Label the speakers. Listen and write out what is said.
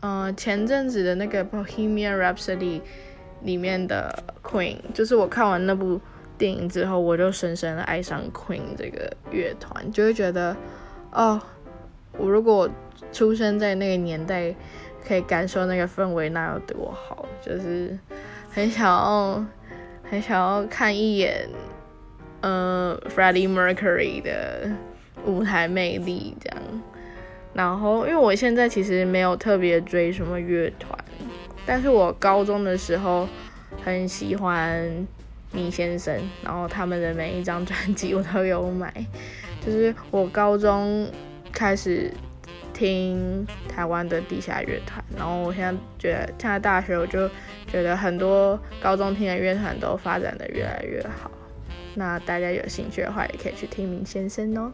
Speaker 1: 呃，前阵子的那个《Bohemian Rhapsody》里面的 Queen，就是我看完那部电影之后，我就深深的爱上 Queen 这个乐团，就会觉得，哦，我如果出生在那个年代，可以感受那个氛围，那有多好，就是很想要，很想要看一眼，呃，Freddie Mercury 的舞台魅力这样。然后，因为我现在其实没有特别追什么乐团，但是我高中的时候很喜欢米先生，然后他们的每一张专辑我都有买。就是我高中开始听台湾的地下乐团，然后我现在觉得现在大学我就觉得很多高中听的乐团都发展的越来越好。那大家有兴趣的话，也可以去听明先生哦。